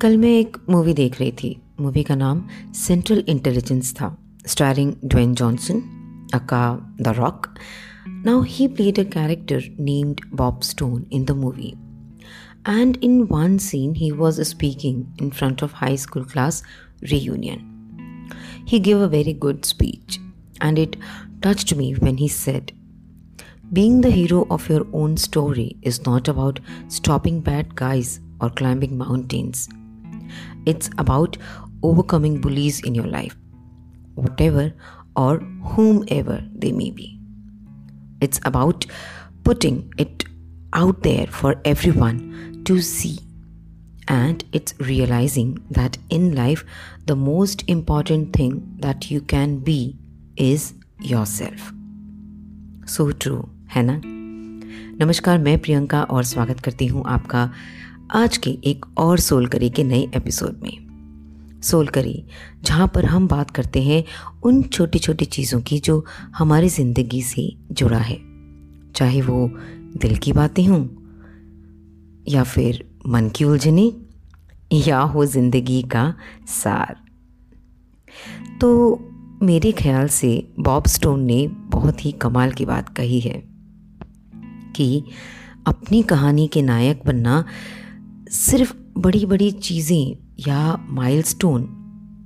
कल मैं एक मूवी देख रही थी मूवी का नाम सेंट्रल इंटेलिजेंस था starring Dwayne Johnson aka the Rock now he played a character named Bob Stone in the movie and in one scene he was speaking in front of high school class reunion he gave a very good speech and it touched me when he said being the hero of your own story is not about stopping bad guys or climbing mountains it's about overcoming bullies in your life, whatever or whomever they may be. It's about putting it out there for everyone to see. And it's realizing that in life, the most important thing that you can be is yourself. So true, है ना नमस्कार मैं प्रियंका और स्वागत करती हूँ आपका आज के एक और सोल करी के नए एपिसोड में। सोल करी जहाँ पर हम बात करते हैं उन छोटी छोटी चीज़ों की जो हमारी ज़िंदगी से जुड़ा है। चाहे वो दिल की बातें हों, या फिर मन की उलझने, या हो ज़िंदगी का सार। तो मेरे ख्याल से बॉब स्टोन ने बहुत ही कमाल की बात कही है कि अपनी कहानी के नायक बनना सिर्फ़ बड़ी बड़ी चीज़ें या माइलस्टोन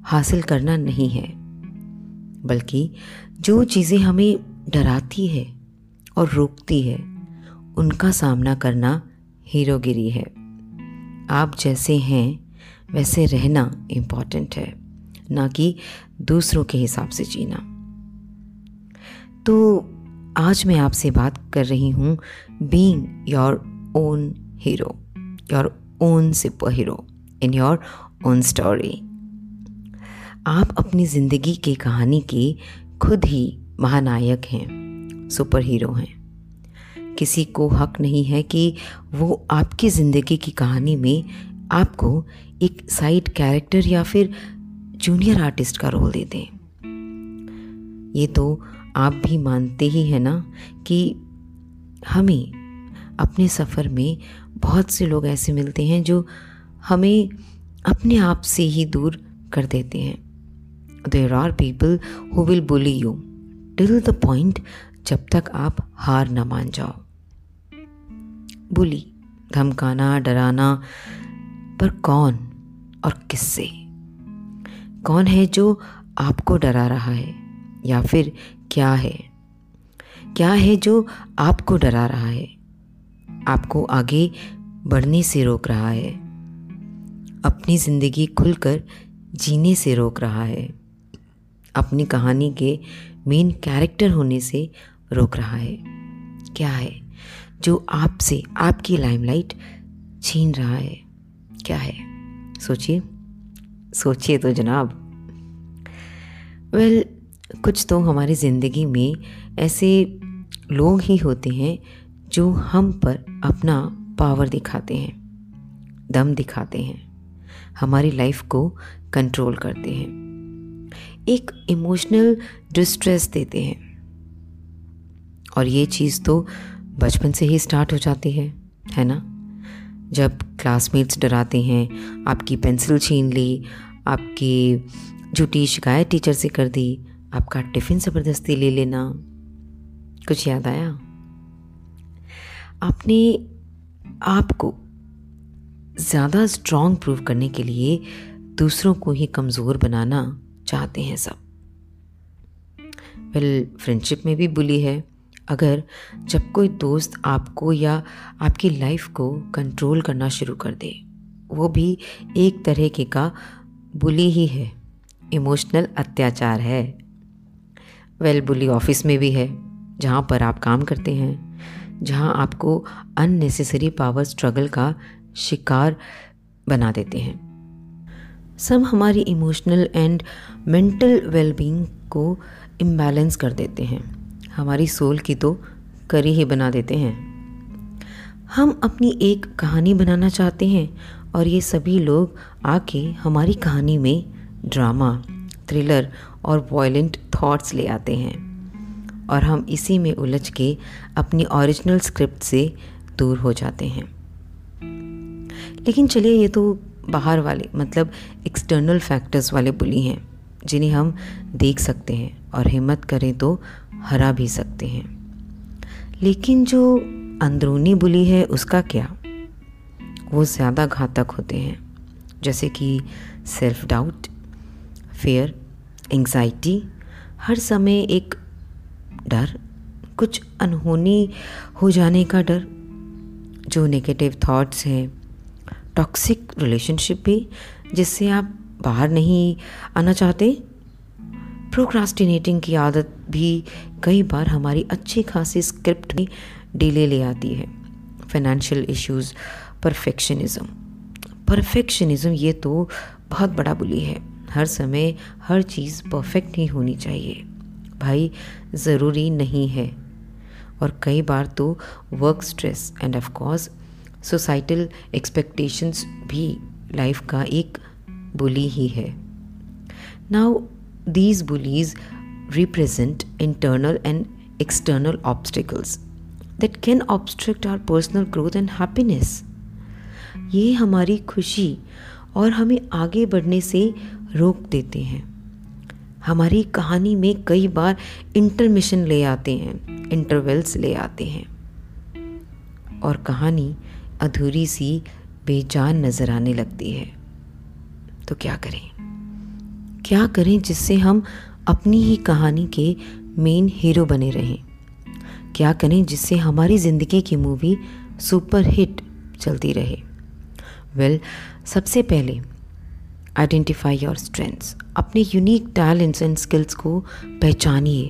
हासिल करना नहीं है, बल्कि जो चीज़ें हमें डराती है और रोकती है, उनका सामना करना हीरोगिरी है। आप जैसे हैं, वैसे रहना इंपॉर्टेंट है, ना कि दूसरों के हिसाब से जीना। तो आज मैं आपसे बात कर रही हूँ being your own hero your own super in your own story आप अपनी ज़िंदगी की कहानी के खुद ही महानायक हैं सुपर हीरो हैं। किसी को हक नहीं है कि वो आपकी ज़िंदगी की कहानी में आपको एक साइड कैरेक्टर या फिर जूनियर आर्टिस्ट का रोल दे दें। ये तो आप भी मानते ही हैं ना कि हमें अपने सफ़र में बहुत से लोग ऐसे मिलते हैं जो हमें अपने आप से ही दूर कर देते हैं। There are people who will bully you till the point जब तक आप हार ना मान जाओ। बुली, धमकाना, डराना, पर कौन और किससे? कौन है जो आपको डरा रहा है या फिर क्या है? क्या है जो आपको डरा रहा है? आपको आगे बढ़ने से रोक रहा है। अपनी ज़िंदगी खुलकर जीने से रोक रहा है। अपनी कहानी के मेन कैरेक्टर होने से रोक रहा है। क्या है? जो आपसे आपकी लाइमलाइट छीन रहा है। क्या है? सोचिए। सोचिए तो जनाब। वेल well, कुछ तो हमारी ज़िंदगी में ऐसे लोग ही होते हैं जो हम पर अपना पावर दिखाते हैं, दम दिखाते हैं, हमारी लाइफ को कंट्रोल करते हैं। एक इमोशनल डिस्ट्रेस देते हैं। और ये चीज़ तो बचपन से ही स्टार्ट हो जाती है है ना? जब क्लासमेट्स डराते हैं, आपकी पेंसिल छीन ली, आपकी झूठी शिकायत टीचर से कर दी, आपका टिफ़िन ज़बरदस्ती ले लेना, कुछ याद आया? आपने आपको ज़्यादा स्ट्रॉन्ग प्रूव करने के लिए दूसरों को ही कमज़ोर बनाना चाहते हैं सब। वेल फ्रेंडशिप में भी बुली है। अगर जब कोई दोस्त आपको या आपकी लाइफ को कंट्रोल करना शुरू कर दे, वो भी एक तरह के का बुली ही है। इमोशनल अत्याचार है। वेल बुली ऑफ़िस में भी है, जहाँ पर आप काम करते हैं। जहाँ आपको अननेसेसरी पावर स्ट्रगल का शिकार बना देते हैं। सब हमारी इमोशनल एंड मेंटल वेलबींग को इम्बैलेंस कर देते हैं। हमारी सोल की तो करी ही बना देते हैं। हम अपनी एक कहानी बनाना चाहते हैं और ये सभी लोग आके हमारी कहानी में ड्रामा थ्रिलर और वॉयलेंट थॉट्स ले आते हैं। और हम इसी में उलझ के अपनी ओरिजिनल स्क्रिप्ट से दूर हो जाते हैं। लेकिन चलिए ये तो बाहर वाले मतलब एक्सटर्नल फैक्टर्स वाले बुली हैं, जिन्हें हम देख सकते हैं और हिम्मत करें तो हरा भी सकते हैं। लेकिन जो अंदरूनी बुली है, उसका क्या? वो ज़्यादा घातक होते हैं, जैसे कि सेल्फ डाउट फेयर एंग्जाइटी हर समय एक डर, कुछ अनहोनी हो जाने का डर, जो नेगेटिव थॉट्स हैं। टॉक्सिक रिलेशनशिप भी, जिससे आप बाहर नहीं आना चाहते। प्रोक्रास्टिनेटिंग की आदत भी कई बार हमारी अच्छी खासी स्क्रिप्ट में डिले ले आती है। फाइनेंशियल इश्यूज़ परफेक्शनिज्म परफेक्शनिज्म ये तो बहुत बड़ा बुली है। हर समय हर चीज़ परफेक्ट ही होनी चाहिए। भाई ज़रूरी नहीं है। और कई बार तो work stress and of course societal expectations भी लाइफ का एक बुली ही है। Now these bullies represent internal and external obstacles that can obstruct our personal growth and happiness ये हमारी खुशी और हमें आगे बढ़ने से रोक देते हैं। हमारी कहानी में कई बार इंटरमिशन ले आते हैं इंटरवल्स ले आते हैं। और कहानी अधूरी सी बेजान नज़र आने लगती है। तो क्या करें? क्या करें जिससे हम अपनी ही कहानी के मेन हीरो बने रहें? क्या करें जिससे हमारी ज़िंदगी की मूवी सुपर हिट चलती रहे? वेल well, सबसे पहले आइडेंटिफाई योर स्ट्रेंथ्स अपने यूनिक टैलेंट्स एंड स्किल्स को पहचानिए.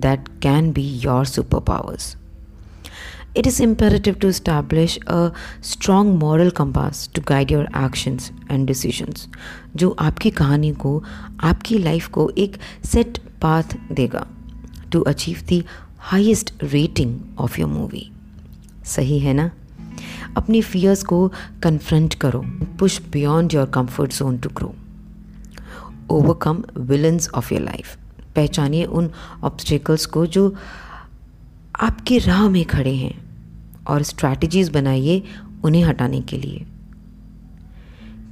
That can be your super powers it is imperative to establish a strong moral compass to guide your actions and decisions. जो आपकी कहानी को, आपकी लाइफ को एक सेट पाथ देगा to achieve the highest rating of your movie सही है ना? अपनी फियर्स को कन्फ्रंट करो। Push beyond your comfort zone to grow overcome villains of your life पहचानिए उन ऑब्स्टिकल्स को जो आपके राह में खड़े हैं और स्ट्रैटेजीज बनाइए उन्हें हटाने के लिए।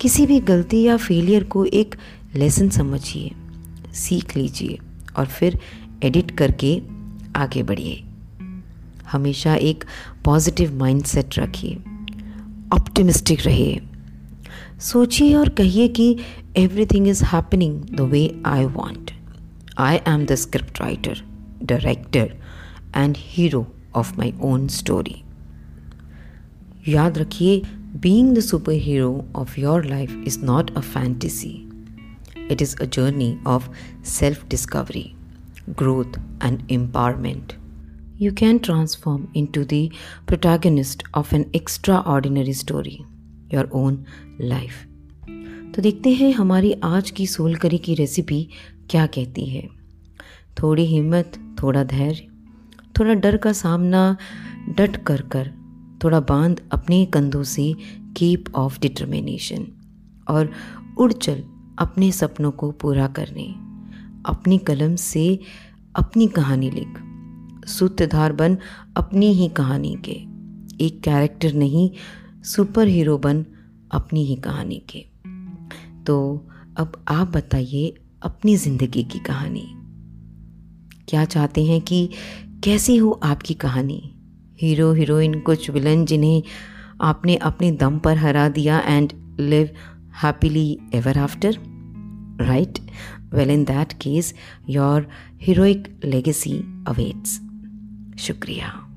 किसी भी गलती या फेलियर को एक लेसन समझिए, सीख लीजिए और फिर एडिट करके आगे बढ़िए। हमेशा एक पॉजिटिव माइंडसेट रखिए। ऑप्टिमिस्टिक रहिए। सोचिए और कहिए कि everything is happening the way I want I am the script writer director and hero of my own story याद रखिए being the super hero of your life is not a fantasy it is a journey of self discovery growth and empowerment. You can transform into the protagonist of an extraordinary story, your own life. तो देखते हैं हमारी आज की soul करी की recipe क्या कहती है थोड़ी हिम्मत थोड़ा धैर्य थोड़ा डर का सामना डट कर कर थोड़ा बाँध अपने कंधों से कीप ऑफ़ डिटर्मिनेशन और उड़ चल अपने सपनों को पूरा करने अपनी कलम से अपनी कहानी लिख सूत्रधार बन अपनी ही कहानी के। एक कैरेक्टर नहीं सुपर हीरो बन अपनी ही कहानी के। तो अब आप बताइए अपनी ज़िंदगी की कहानी। क्या चाहते हैं कि कैसी हो आपकी कहानी? हीरो, हीरोइन, कुछ विलन जिन्हें आपने अपने दम पर हरा दिया and live happily ever after right well in that case your heroic legacy awaits शुक्रिया।